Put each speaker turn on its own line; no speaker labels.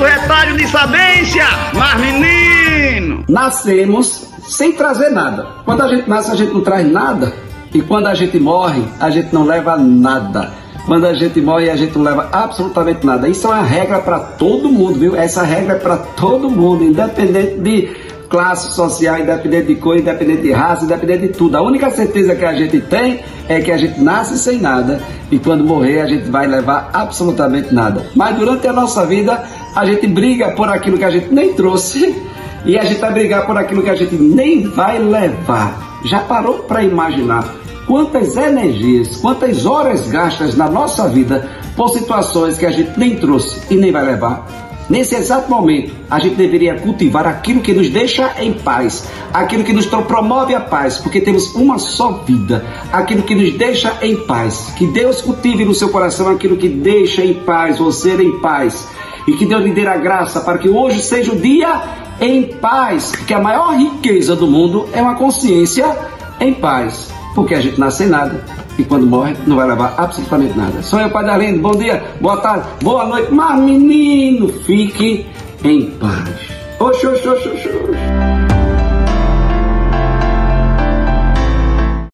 do retalho de sabência. Mas menino!
Nascemos sem trazer nada. Quando a gente nasce, a gente não traz nada. E quando a gente morre, a gente não leva nada. Quando a gente morre, a gente não leva absolutamente nada. Isso é uma regra para todo mundo, viu? Essa regra é para todo mundo, independente de classe social, independente de cor, independente de raça, independente de tudo. A única certeza que a gente tem é que a gente nasce sem nada e quando morrer a gente vai levar absolutamente nada. Mas durante a nossa vida a gente briga por aquilo que a gente nem trouxe e a gente vai brigar por aquilo que a gente nem vai levar. Já parou para imaginar quantas energias, quantas horas gastas na nossa vida por situações que a gente nem trouxe e nem vai levar. Nesse exato momento, a gente deveria cultivar aquilo que nos deixa em paz, aquilo que nos promove a paz, porque temos uma só vida, aquilo que nos deixa em paz. Que Deus cultive no seu coração aquilo que deixa em paz, você em paz. E que Deus lhe dê a graça para que hoje seja o dia em paz, porque a maior riqueza do mundo é uma consciência em paz porque a gente nasce sem nada e quando morre não vai levar absolutamente nada. Sou eu, Padre bom dia, boa tarde, boa noite, mas menino, fique em paz. Oxi, oxi, oxi, oxi.